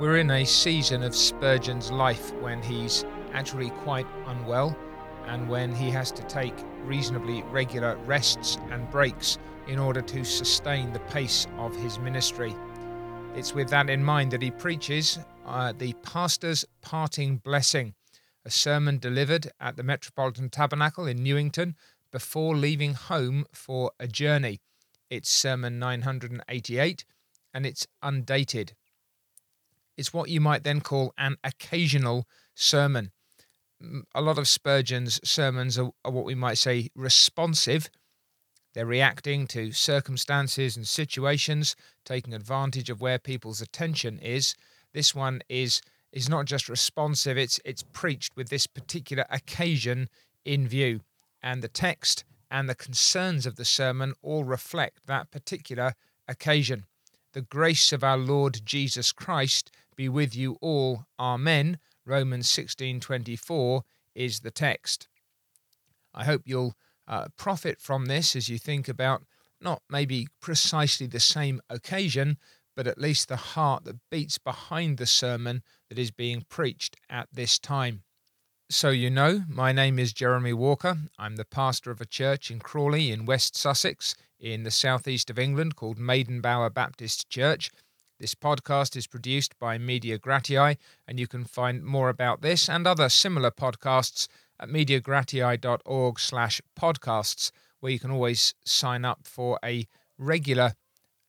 We're in a season of Spurgeon's life when he's actually quite unwell and when he has to take reasonably regular rests and breaks in order to sustain the pace of his ministry. It's with that in mind that he preaches uh, the pastor's parting blessing, a sermon delivered at the Metropolitan Tabernacle in Newington before leaving home for a journey. It's Sermon 988 and it's undated. It's what you might then call an occasional sermon. Mm, a lot of Spurgeon's sermons are, are what we might say responsive. They're reacting to circumstances and situations, taking advantage of where people's attention is. This one is is not just responsive, it's it's preached with this particular occasion in view. And the text and the concerns of the sermon all reflect that particular occasion. The grace of our Lord Jesus Christ be with you all. Amen. Romans 16:24 is the text. I hope you'll uh, profit from this as you think about not maybe precisely the same occasion, but at least the heart that beats behind the sermon that is being preached at this time. So, you know, my name is Jeremy Walker. I'm the pastor of a church in Crawley in West Sussex in the southeast of England called Maidenbower Baptist Church. This podcast is produced by Media Gratiae, and you can find more about this and other similar podcasts at mediagratiae.org slash podcasts, where you can always sign up for a regular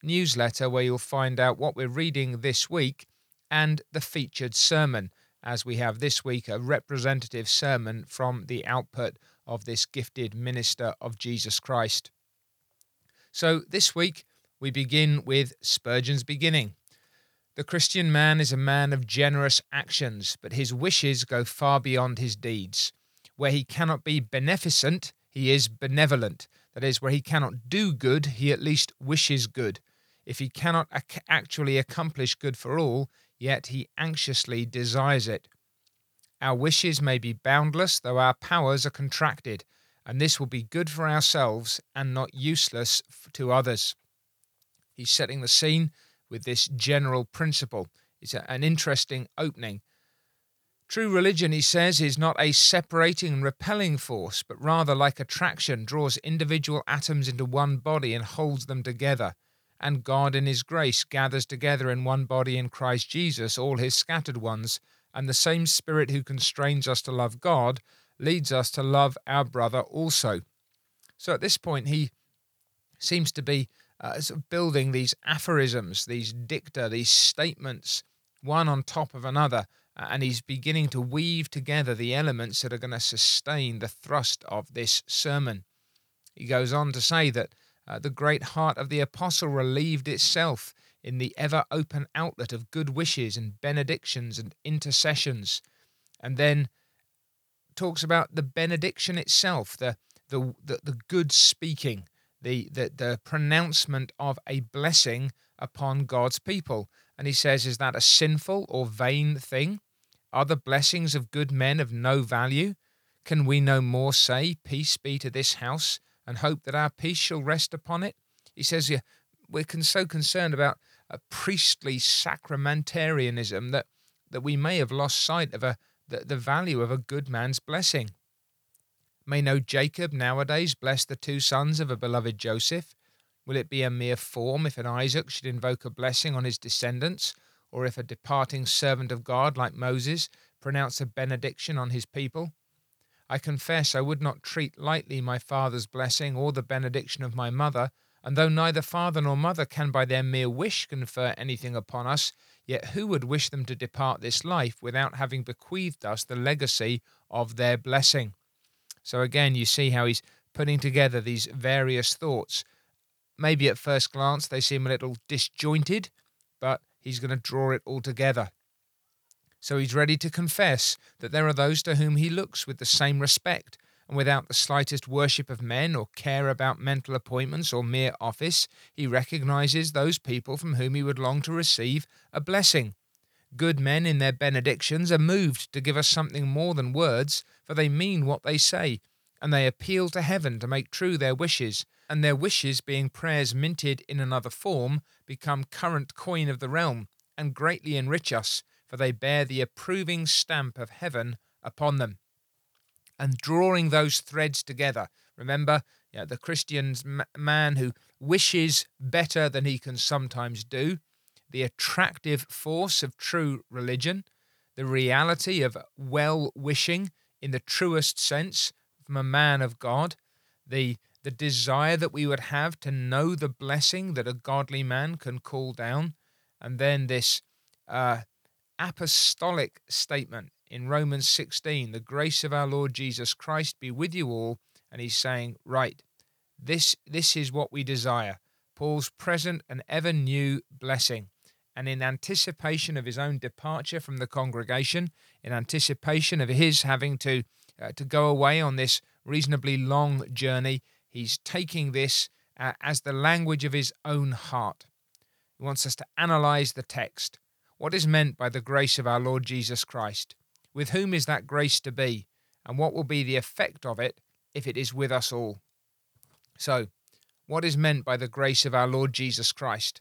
newsletter where you'll find out what we're reading this week and the featured sermon, as we have this week a representative sermon from the output of this gifted minister of Jesus Christ. So this week we begin with Spurgeon's beginning. The Christian man is a man of generous actions, but his wishes go far beyond his deeds. Where he cannot be beneficent, he is benevolent. That is, where he cannot do good, he at least wishes good. If he cannot ac- actually accomplish good for all, yet he anxiously desires it. Our wishes may be boundless, though our powers are contracted, and this will be good for ourselves and not useless to others. He's setting the scene with this general principle. It's an interesting opening. True religion, he says, is not a separating and repelling force, but rather like attraction, draws individual atoms into one body and holds them together. And God, in His grace, gathers together in one body in Christ Jesus all His scattered ones, and the same Spirit who constrains us to love God leads us to love our brother also. So at this point, he seems to be uh, sort of building these aphorisms, these dicta, these statements, one on top of another, uh, and he's beginning to weave together the elements that are going to sustain the thrust of this sermon. He goes on to say that uh, the great heart of the apostle relieved itself in the ever open outlet of good wishes and benedictions and intercessions, and then talks about the benediction itself, the the the, the good speaking, the, the, the pronouncement of a blessing upon God's people. And he says, Is that a sinful or vain thing? Are the blessings of good men of no value? Can we no more say, Peace be to this house, and hope that our peace shall rest upon it? He says, yeah, We're so concerned about a priestly sacramentarianism that, that we may have lost sight of a, the, the value of a good man's blessing. May no Jacob nowadays bless the two sons of a beloved Joseph? Will it be a mere form if an Isaac should invoke a blessing on his descendants, or if a departing servant of God like Moses pronounce a benediction on his people? I confess I would not treat lightly my father's blessing or the benediction of my mother, and though neither father nor mother can by their mere wish confer anything upon us, yet who would wish them to depart this life without having bequeathed us the legacy of their blessing? So again, you see how he's putting together these various thoughts. Maybe at first glance they seem a little disjointed, but he's going to draw it all together. So he's ready to confess that there are those to whom he looks with the same respect, and without the slightest worship of men or care about mental appointments or mere office, he recognizes those people from whom he would long to receive a blessing. Good men in their benedictions are moved to give us something more than words, for they mean what they say, and they appeal to heaven to make true their wishes, and their wishes, being prayers minted in another form, become current coin of the realm, and greatly enrich us, for they bear the approving stamp of heaven upon them. And drawing those threads together, remember, you know, the Christian's man who wishes better than he can sometimes do, the attractive force of true religion, the reality of well wishing in the truest sense from a man of God, the the desire that we would have to know the blessing that a godly man can call down, and then this uh, apostolic statement in Romans 16 the grace of our Lord Jesus Christ be with you all. And he's saying, right, this, this is what we desire Paul's present and ever new blessing. And in anticipation of his own departure from the congregation, in anticipation of his having to, uh, to go away on this reasonably long journey, he's taking this uh, as the language of his own heart. He wants us to analyze the text. What is meant by the grace of our Lord Jesus Christ? With whom is that grace to be? And what will be the effect of it if it is with us all? So, what is meant by the grace of our Lord Jesus Christ?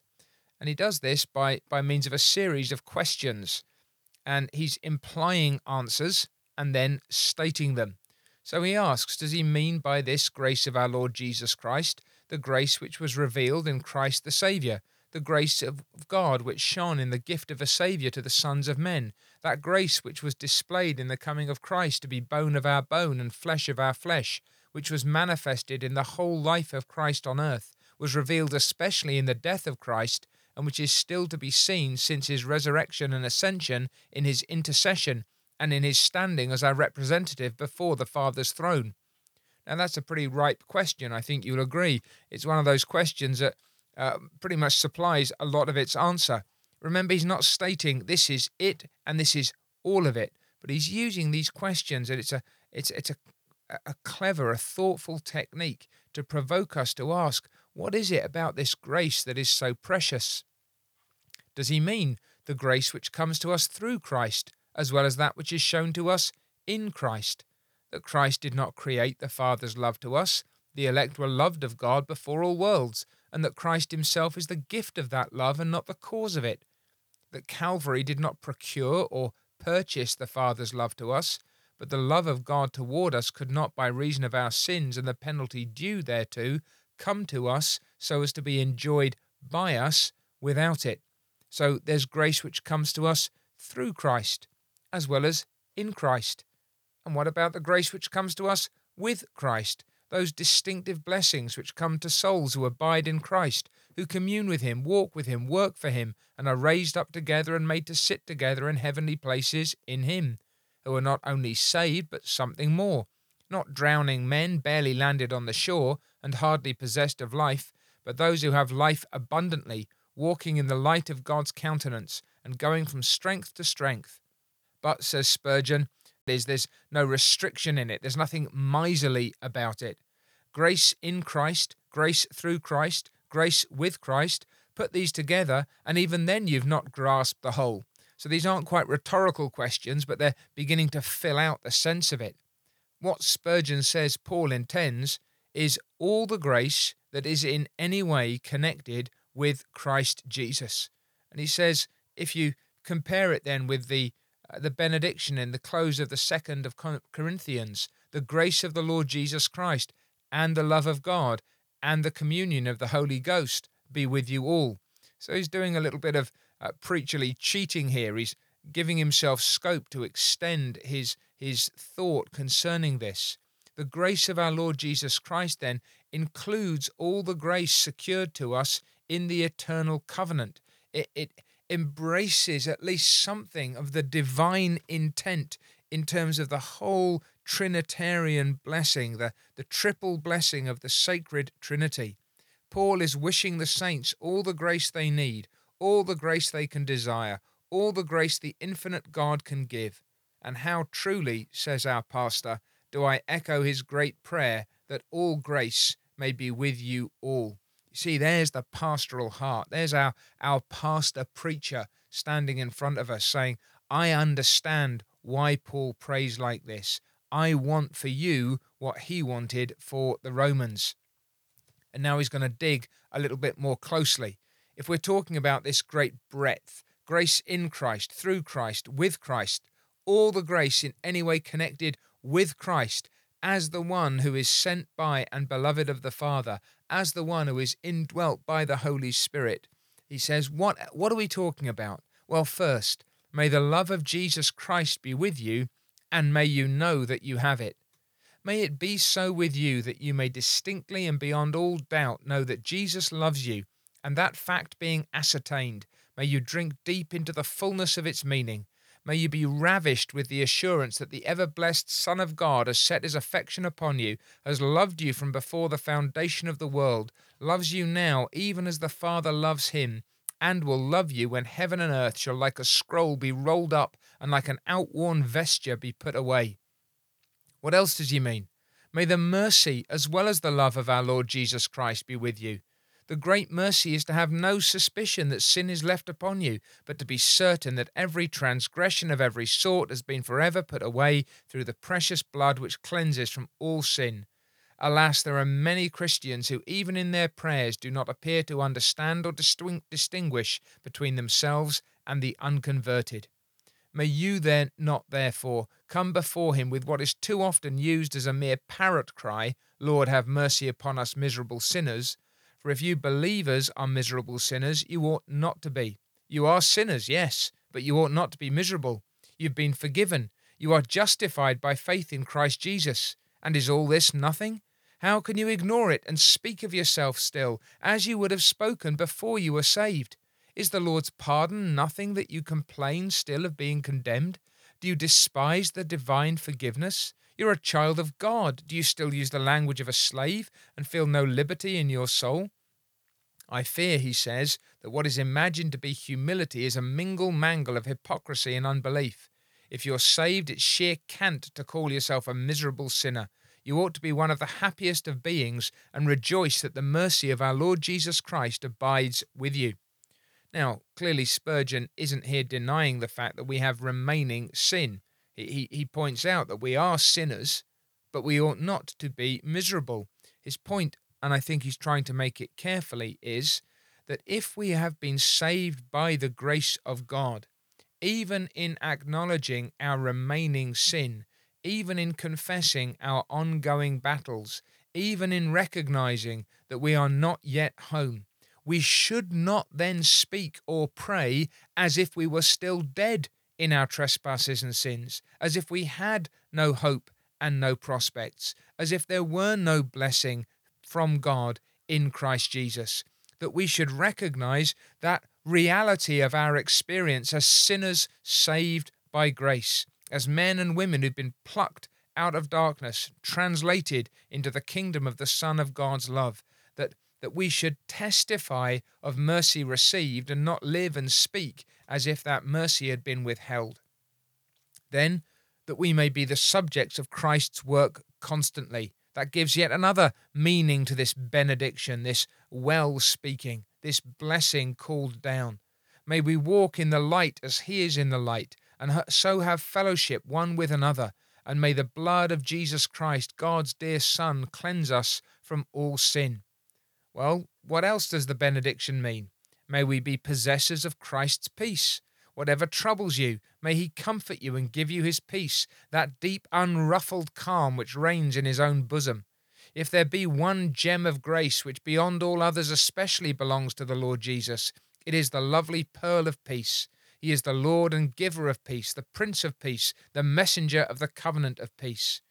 And he does this by, by means of a series of questions. And he's implying answers and then stating them. So he asks, Does he mean by this grace of our Lord Jesus Christ the grace which was revealed in Christ the Saviour? the grace of God which shone in the gift of a Saviour to the sons of men, that grace which was displayed in the coming of Christ to be bone of our bone and flesh of our flesh, which was manifested in the whole life of Christ on earth, was revealed especially in the death of Christ, and which is still to be seen since his resurrection and ascension in his intercession and in his standing as our representative before the Father's throne. Now, that's a pretty ripe question, I think you'll agree. It's one of those questions that uh, pretty much supplies a lot of its answer. Remember, he's not stating this is it and this is all of it, but he's using these questions, and it's a it's it's a a clever, a thoughtful technique to provoke us to ask, what is it about this grace that is so precious? Does he mean the grace which comes to us through Christ, as well as that which is shown to us in Christ? That Christ did not create the Father's love to us, the elect were loved of God before all worlds, and that Christ himself is the gift of that love and not the cause of it. That Calvary did not procure or purchase the Father's love to us, but the love of God toward us could not, by reason of our sins and the penalty due thereto, come to us so as to be enjoyed by us without it. So there's grace which comes to us through Christ, as well as in Christ. And what about the grace which comes to us with Christ? those distinctive blessings which come to souls who abide in Christ, who commune with Him, walk with Him, work for Him, and are raised up together and made to sit together in heavenly places in Him, who are not only saved, but something more, not drowning men barely landed on the shore and hardly possessed of life, but those who have life abundantly, walking in the light of God's countenance and going from strength to strength. But, says Spurgeon, is there's no restriction in it, there's nothing miserly about it. Grace in Christ, grace through Christ, grace with Christ, put these together, and even then you've not grasped the whole. So these aren't quite rhetorical questions, but they're beginning to fill out the sense of it. What Spurgeon says Paul intends is all the grace that is in any way connected with Christ Jesus. And he says, if you compare it then with the uh, the benediction in the close of the second of Corinthians, the grace of the Lord Jesus Christ, and the love of God, and the communion of the Holy Ghost be with you all. So he's doing a little bit of uh, preacherly cheating here. He's giving himself scope to extend his his thought concerning this. The grace of our Lord Jesus Christ then includes all the grace secured to us in the eternal covenant. It, it embraces at least something of the divine intent in terms of the whole Trinitarian blessing, the, the triple blessing of the sacred Trinity. Paul is wishing the saints all the grace they need, all the grace they can desire, all the grace the infinite God can give. And how truly, says our pastor, do I echo his great prayer that all grace may be with you all. You see, there's the pastoral heart. There's our, our pastor preacher standing in front of us saying, I understand why Paul prays like this. I want for you what he wanted for the Romans. And now he's going to dig a little bit more closely. If we're talking about this great breadth, grace in Christ, through Christ, with Christ, all the grace in any way connected with Christ as the one who is sent by and beloved of the Father, as the one who is indwelt by the Holy Spirit. He says, What, what are we talking about? Well, first, may the love of Jesus Christ be with you, and may you know that you have it. May it be so with you that you may distinctly and beyond all doubt know that Jesus loves you, and that fact being ascertained, may you drink deep into the fullness of its meaning. May you be ravished with the assurance that the ever blessed Son of God has set his affection upon you, has loved you from before the foundation of the world, loves you now even as the Father loves him, and will love you when heaven and earth shall like a scroll be rolled up and like an outworn vesture be put away. What else does he mean? May the mercy as well as the love of our Lord Jesus Christ be with you. The great mercy is to have no suspicion that sin is left upon you, but to be certain that every transgression of every sort has been forever put away through the precious blood which cleanses from all sin. Alas, there are many Christians who, even in their prayers, do not appear to understand or distinguish between themselves and the unconverted. May you then not, therefore, come before him with what is too often used as a mere parrot cry, Lord, have mercy upon us miserable sinners. For if you believers are miserable sinners, you ought not to be. You are sinners, yes, but you ought not to be miserable. You've been forgiven. You are justified by faith in Christ Jesus. And is all this nothing? How can you ignore it and speak of yourself still, as you would have spoken before you were saved? Is the Lord's pardon nothing that you complain still of being condemned? Do you despise the divine forgiveness? You're a child of God. Do you still use the language of a slave and feel no liberty in your soul? I fear, he says, that what is imagined to be humility is a mingle mangle of hypocrisy and unbelief. If you're saved, it's sheer cant to call yourself a miserable sinner. You ought to be one of the happiest of beings and rejoice that the mercy of our Lord Jesus Christ abides with you. Now, clearly, Spurgeon isn't here denying the fact that we have remaining sin. He, he, points out that we are sinners, but we ought not to be miserable. His point, and I think he's trying to make it carefully, is that if we have been saved by the grace of God, even in acknowledging our remaining sin, even in confessing our ongoing battles, even in recognizing that we are not yet home, we should not then speak or pray as if we were still dead in our trespasses and sins, as if we had no hope and no prospects, as if there were no blessing from God in Christ Jesus. That we should recognize that reality of our experience as sinners saved by grace, as men and women who've been plucked out of darkness, translated into the kingdom of the Son of God's love, that that we should testify of mercy received and not live and speak as if that mercy had been withheld. Then, that we may be the subjects of Christ's work constantly. That gives yet another meaning to this benediction, this well speaking, this blessing called down. May we walk in the light as He is in the light, and so have fellowship one with another. And may the blood of Jesus Christ, God's dear Son, cleanse us from all sin. Well, what else does the benediction mean? May we be possessors of Christ's peace. Whatever troubles you, may He comfort you and give you His peace, that deep, unruffled calm which reigns in His own bosom. If there be one gem of grace which beyond all others especially belongs to the Lord Jesus, it is the lovely pearl of peace. He is the Lord and giver of peace, the Prince of peace, the messenger of the covenant of peace.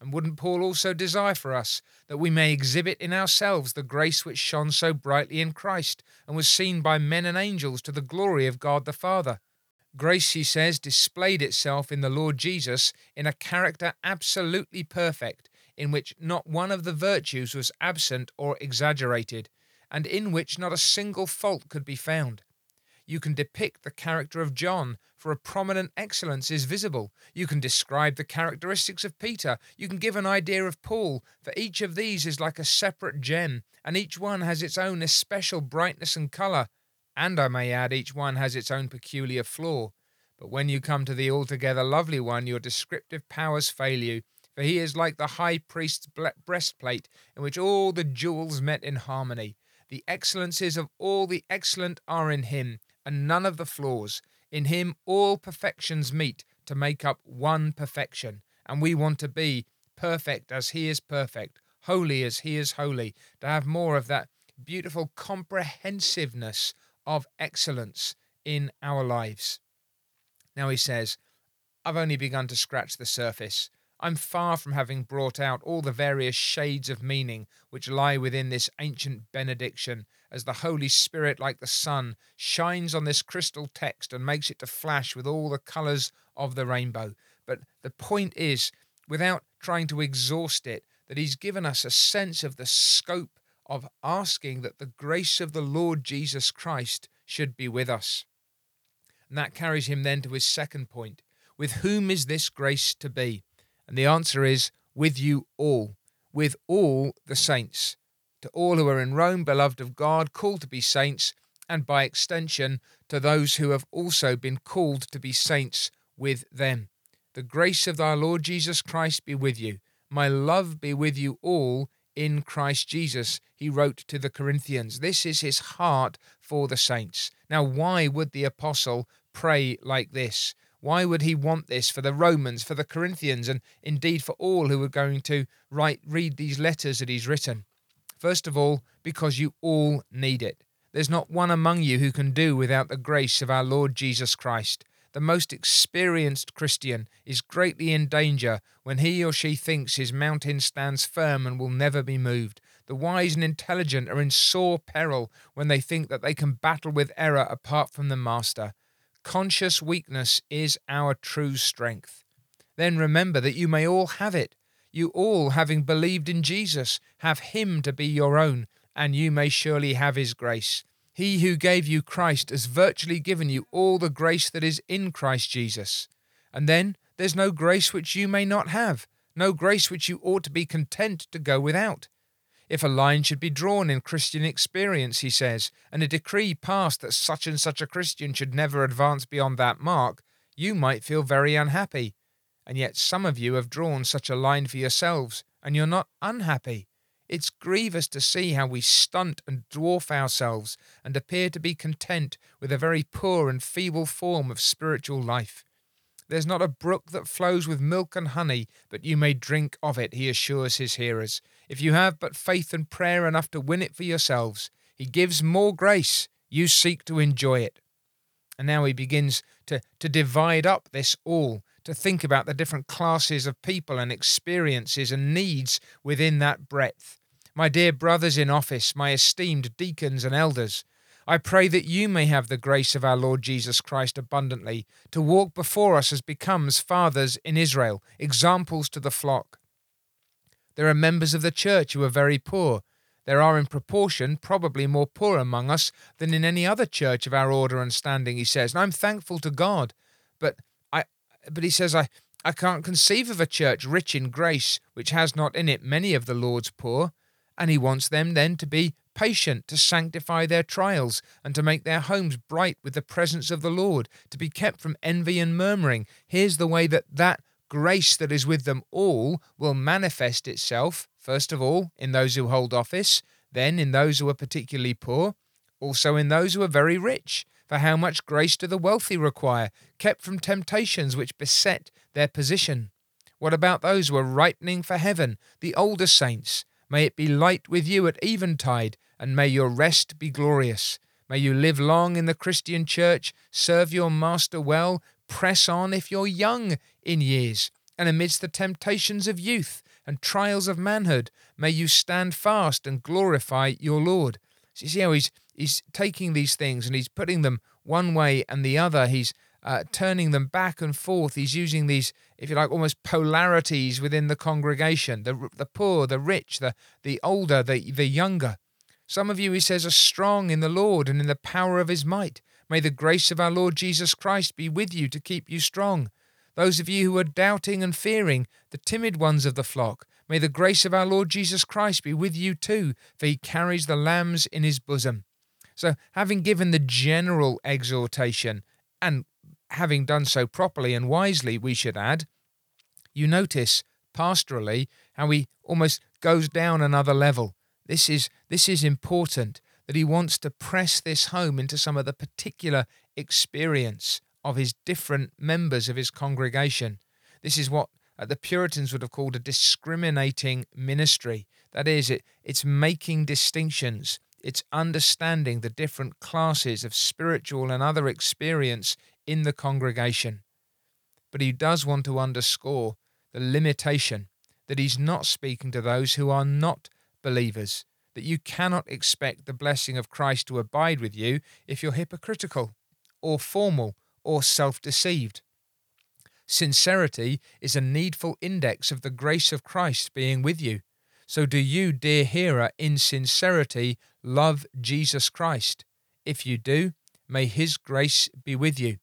And wouldn't Paul also desire for us that we may exhibit in ourselves the grace which shone so brightly in Christ and was seen by men and angels to the glory of God the Father? Grace, he says, displayed itself in the Lord Jesus in a character absolutely perfect, in which not one of the virtues was absent or exaggerated, and in which not a single fault could be found. You can depict the character of John, for a prominent excellence is visible. You can describe the characteristics of Peter. You can give an idea of Paul, for each of these is like a separate gem, and each one has its own especial brightness and colour. And I may add, each one has its own peculiar flaw. But when you come to the altogether lovely one, your descriptive powers fail you, for he is like the high priest's breastplate, in which all the jewels met in harmony. The excellences of all the excellent are in him, and none of the flaws. In him all perfections meet to make up one perfection, and we want to be perfect as he is perfect, holy as he is holy, to have more of that beautiful comprehensiveness of excellence in our lives. Now he says, I've only begun to scratch the surface. I'm far from having brought out all the various shades of meaning which lie within this ancient benediction, as the Holy Spirit, like the sun, shines on this crystal text and makes it to flash with all the colours of the rainbow. But the point is, without trying to exhaust it, that He's given us a sense of the scope of asking that the grace of the Lord Jesus Christ should be with us. And that carries him then to his second point with whom is this grace to be? And the answer is with you all, with all the saints. To all who are in Rome, beloved of God, called to be saints, and by extension to those who have also been called to be saints with them. The grace of our Lord Jesus Christ be with you. My love be with you all in Christ Jesus, he wrote to the Corinthians. This is his heart for the saints. Now, why would the apostle pray like this? Why would he want this for the Romans, for the Corinthians, and indeed for all who are going to write, read these letters that he's written? First of all, because you all need it. There's not one among you who can do without the grace of our Lord Jesus Christ. The most experienced Christian is greatly in danger when he or she thinks his mountain stands firm and will never be moved. The wise and intelligent are in sore peril when they think that they can battle with error apart from the Master. Conscious weakness is our true strength. Then remember that you may all have it. You all, having believed in Jesus, have Him to be your own, and you may surely have His grace. He who gave you Christ has virtually given you all the grace that is in Christ Jesus. And then there's no grace which you may not have, no grace which you ought to be content to go without. If a line should be drawn in Christian experience, he says, and a decree passed that such and such a Christian should never advance beyond that mark, you might feel very unhappy. And yet some of you have drawn such a line for yourselves, and you're not unhappy. It's grievous to see how we stunt and dwarf ourselves and appear to be content with a very poor and feeble form of spiritual life. There's not a brook that flows with milk and honey, but you may drink of it, he assures his hearers. If you have but faith and prayer enough to win it for yourselves, he gives more grace. You seek to enjoy it. And now he begins to, to divide up this all, to think about the different classes of people and experiences and needs within that breadth. My dear brothers in office, my esteemed deacons and elders, I pray that you may have the grace of our Lord Jesus Christ abundantly, to walk before us as becomes fathers in Israel, examples to the flock. There are members of the church who are very poor. There are, in proportion, probably more poor among us than in any other church of our order and standing, he says. And I'm thankful to God. But but he says, I, I can't conceive of a church rich in grace which has not in it many of the Lord's poor. And he wants them then to be patient to sanctify their trials, and to make their homes bright with the presence of the Lord, to be kept from envy and murmuring. Here's the way that that grace that is with them all will manifest itself, first of all, in those who hold office, then in those who are particularly poor, also in those who are very rich. For how much grace do the wealthy require, kept from temptations which beset their position? What about those who are ripening for heaven, the older saints? May it be light with you at eventide, and may your rest be glorious. May you live long in the Christian church, serve your master well, press on if you're young in years, and amidst the temptations of youth and trials of manhood, may you stand fast and glorify your Lord. So you see how he's he's taking these things and he's putting them one way and the other. He's uh, turning them back and forth. He's using these, if you like, almost polarities within the congregation: the the poor, the rich, the the older, the the younger. Some of you, he says, are strong in the Lord and in the power of his might. May the grace of our Lord Jesus Christ be with you to keep you strong. Those of you who are doubting and fearing, the timid ones of the flock, may the grace of our Lord Jesus Christ be with you too, for he carries the lambs in his bosom. So, having given the general exhortation, and having done so properly and wisely, we should add, you notice pastorally how he almost goes down another level this is, this is important that he wants to press this home into some of the particular experience of his different members of his congregation. This is what uh, the Puritans would have called a discriminating ministry. That is, it, it's making distinctions, it's understanding the different classes of spiritual and other experience in the congregation. But he does want to underscore the limitation that he's not speaking to those who are not believers, that you cannot expect the blessing of Christ to abide with you if you're hypocritical or formal or self deceived. Sincerity is a needful index of the grace of Christ being with you. So, do you, dear hearer, in sincerity love Jesus Christ? If you do, may his grace be with you.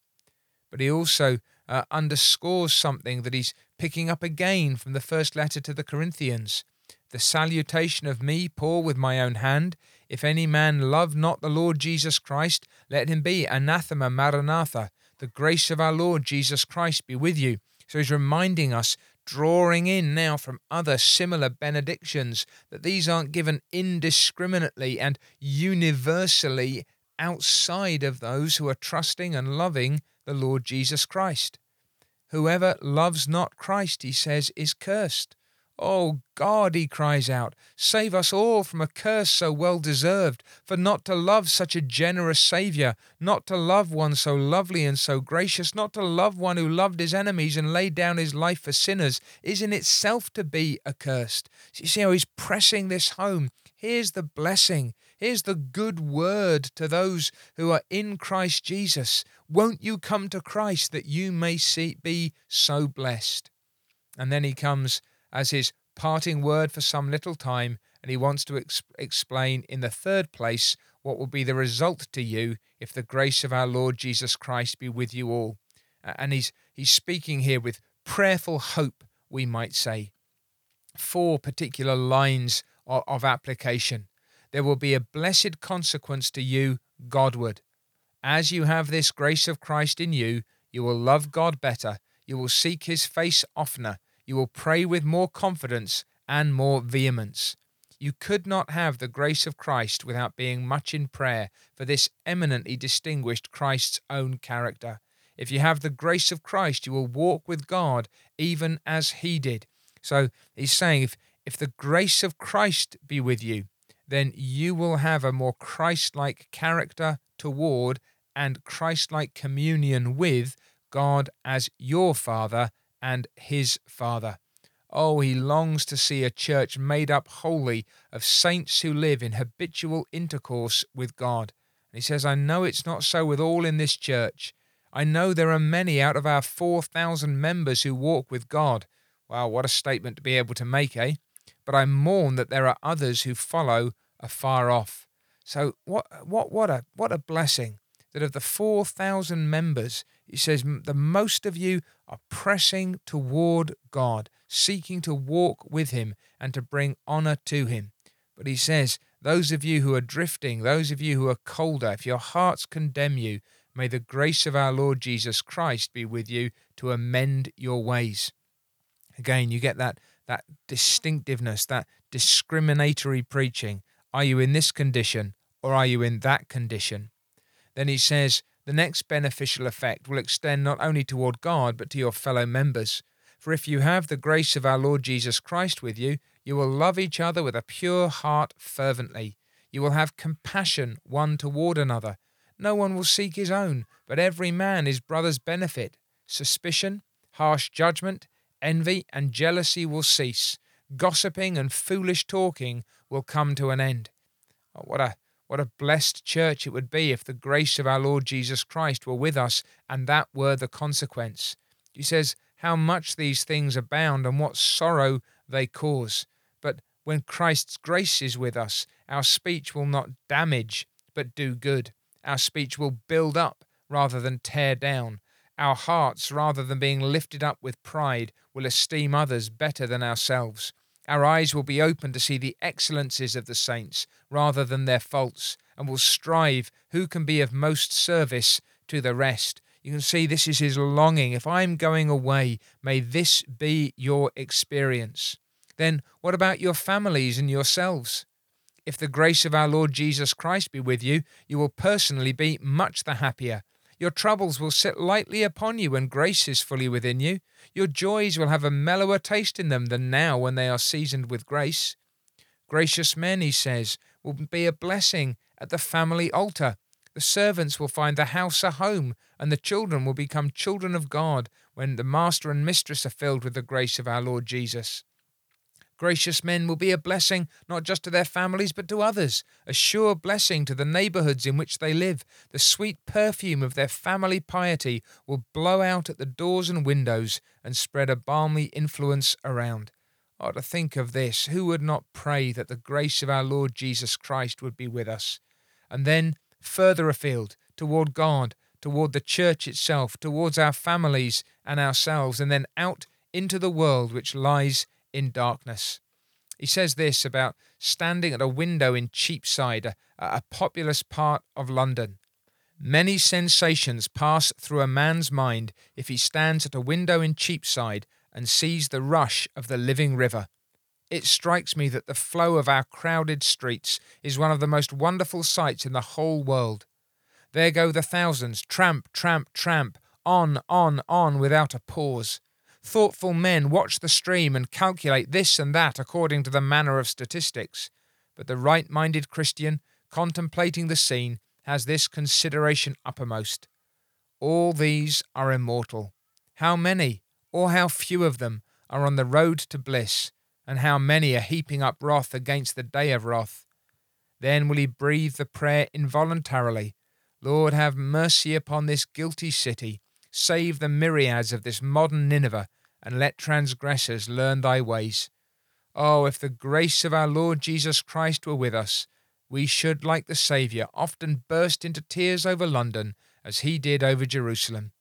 But he also uh, underscores something that he's picking up again from the first letter to the Corinthians. The salutation of me, Paul, with my own hand. If any man love not the Lord Jesus Christ, let him be anathema maranatha. The grace of our Lord Jesus Christ be with you. So he's reminding us, drawing in now from other similar benedictions, that these aren't given indiscriminately and universally outside of those who are trusting and loving the Lord Jesus Christ. Whoever loves not Christ, he says, is cursed. Oh God, he cries out, save us all from a curse so well deserved, for not to love such a generous Saviour, not to love one so lovely and so gracious, not to love one who loved his enemies and laid down his life for sinners, is in itself to be accursed. So you see how he's pressing this home. Here's the blessing. Here's the good word to those who are in Christ Jesus. Won't you come to Christ that you may see, be so blessed? And then he comes as his parting word for some little time, and he wants to ex- explain in the third place what will be the result to you if the grace of our Lord Jesus Christ be with you all. And he's he's speaking here with prayerful hope, we might say. Four particular lines of, of application. There will be a blessed consequence to you Godward. As you have this grace of Christ in you, you will love God better, you will seek his face oftener, you will pray with more confidence and more vehemence. You could not have the grace of Christ without being much in prayer, for this eminently distinguished Christ's own character. If you have the grace of Christ, you will walk with God even as he did. So he's saying, if, if the grace of Christ be with you, then you will have a more Christ like character toward and Christ like communion with God as your Father and his Father. Oh, he longs to see a church made up wholly of saints who live in habitual intercourse with God. And he says, I know it's not so with all in this church. I know there are many out of our 4,000 members who walk with God. Wow, what a statement to be able to make, eh? But I mourn that there are others who follow afar off. So what what what a what a blessing that of the 4,000 members, he says the most of you are pressing toward God, seeking to walk with Him and to bring honor to Him. But he says, those of you who are drifting, those of you who are colder, if your hearts condemn you, may the grace of our Lord Jesus Christ be with you to amend your ways. Again, you get that that distinctiveness, that discriminatory preaching. Are you in this condition or are you in that condition? Then he says, the next beneficial effect will extend not only toward God, but to your fellow members. For if you have the grace of our Lord Jesus Christ with you, you will love each other with a pure heart fervently. You will have compassion one toward another. No one will seek his own, but every man his brother's benefit. Suspicion, harsh judgment, envy, and jealousy will cease. Gossiping and foolish talking will come to an end. Oh, what a what a blessed church it would be if the grace of our Lord Jesus Christ were with us and that were the consequence. He says, How much these things abound and what sorrow they cause. But when Christ's grace is with us, our speech will not damage, but do good. Our speech will build up rather than tear down. Our hearts, rather than being lifted up with pride, will esteem others better than ourselves. Our eyes will be open to see the excellences of the saints rather than their faults, and will strive who can be of most service to the rest. You can see this is his longing. If I'm going away, may this be your experience. Then what about your families and yourselves? If the grace of our Lord Jesus Christ be with you, you will personally be much the happier. Your troubles will sit lightly upon you when grace is fully within you. Your joys will have a mellower taste in them than now when they are seasoned with grace. Gracious men, he says, will be a blessing at the family altar. The servants will find the house a home, and the children will become children of God when the master and mistress are filled with the grace of our Lord Jesus. Gracious men will be a blessing not just to their families but to others, a sure blessing to the neighbourhoods in which they live. The sweet perfume of their family piety will blow out at the doors and windows and spread a balmy influence around. Oh, to think of this, who would not pray that the grace of our Lord Jesus Christ would be with us? And then, further afield, toward God, toward the church itself, towards our families and ourselves, and then out into the world which lies in darkness. He says this about standing at a window in Cheapside, a, a populous part of London. Many sensations pass through a man's mind if he stands at a window in Cheapside and sees the rush of the living river. It strikes me that the flow of our crowded streets is one of the most wonderful sights in the whole world. There go the thousands, tramp, tramp, tramp, on, on, on, without a pause. Thoughtful men watch the stream and calculate this and that according to the manner of statistics. But the right minded Christian, contemplating the scene, has this consideration uppermost. All these are immortal. How many, or how few of them, are on the road to bliss, and how many are heaping up wrath against the day of wrath? Then will he breathe the prayer involuntarily Lord, have mercy upon this guilty city Save the myriads of this modern Nineveh, and let transgressors learn thy ways. Oh, if the grace of our Lord Jesus Christ were with us, we should, like the Saviour, often burst into tears over London, as he did over Jerusalem.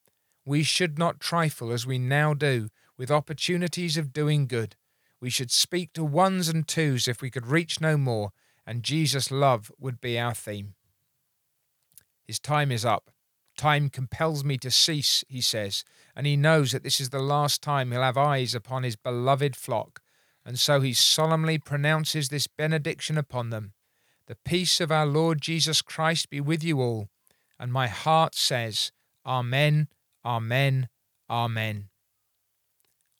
We should not trifle, as we now do, with opportunities of doing good. We should speak to ones and twos if we could reach no more, and Jesus' love would be our theme. His time is up. Time compels me to cease, he says, and he knows that this is the last time he'll have eyes upon his beloved flock, and so he solemnly pronounces this benediction upon them The peace of our Lord Jesus Christ be with you all. And my heart says, Amen, Amen, Amen.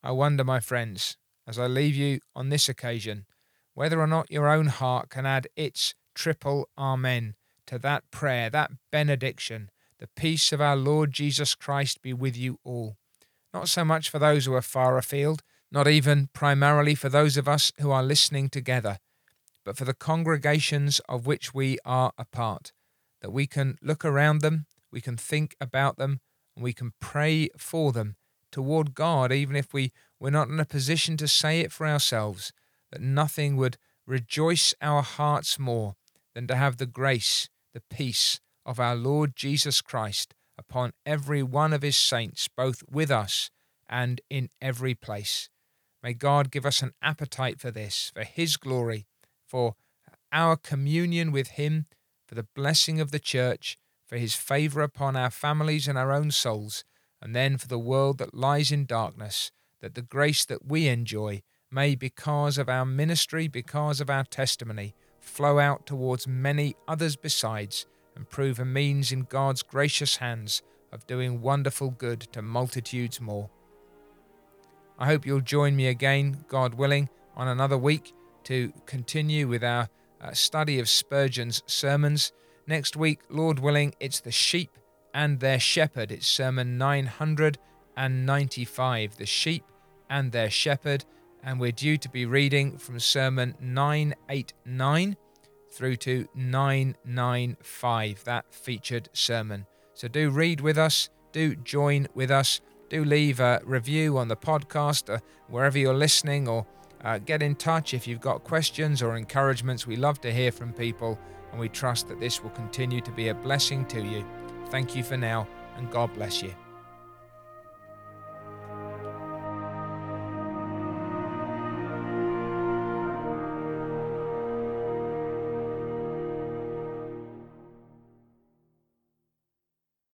I wonder, my friends, as I leave you on this occasion, whether or not your own heart can add its triple Amen to that prayer, that benediction the peace of our Lord Jesus Christ be with you all. Not so much for those who are far afield, not even primarily for those of us who are listening together, but for the congregations of which we are a part, that we can look around them, we can think about them, and we can pray for them toward God, even if we were not in a position to say it for ourselves, that nothing would rejoice our hearts more than to have the grace, the peace, of our Lord Jesus Christ upon every one of his saints, both with us and in every place. May God give us an appetite for this, for his glory, for our communion with him, for the blessing of the church, for his favour upon our families and our own souls, and then for the world that lies in darkness, that the grace that we enjoy may, because of our ministry, because of our testimony, flow out towards many others besides and prove a means in God's gracious hands of doing wonderful good to multitudes more. I hope you'll join me again, God willing, on another week to continue with our uh, study of Spurgeon's sermons. Next week, Lord willing, it's the sheep and their shepherd. It's sermon 995, the sheep and their shepherd. And we're due to be reading from sermon 989 through to 995, that featured sermon. So do read with us, do join with us, do leave a review on the podcast, uh, wherever you're listening, or uh, get in touch if you've got questions or encouragements. We love to hear from people, and we trust that this will continue to be a blessing to you. Thank you for now, and God bless you.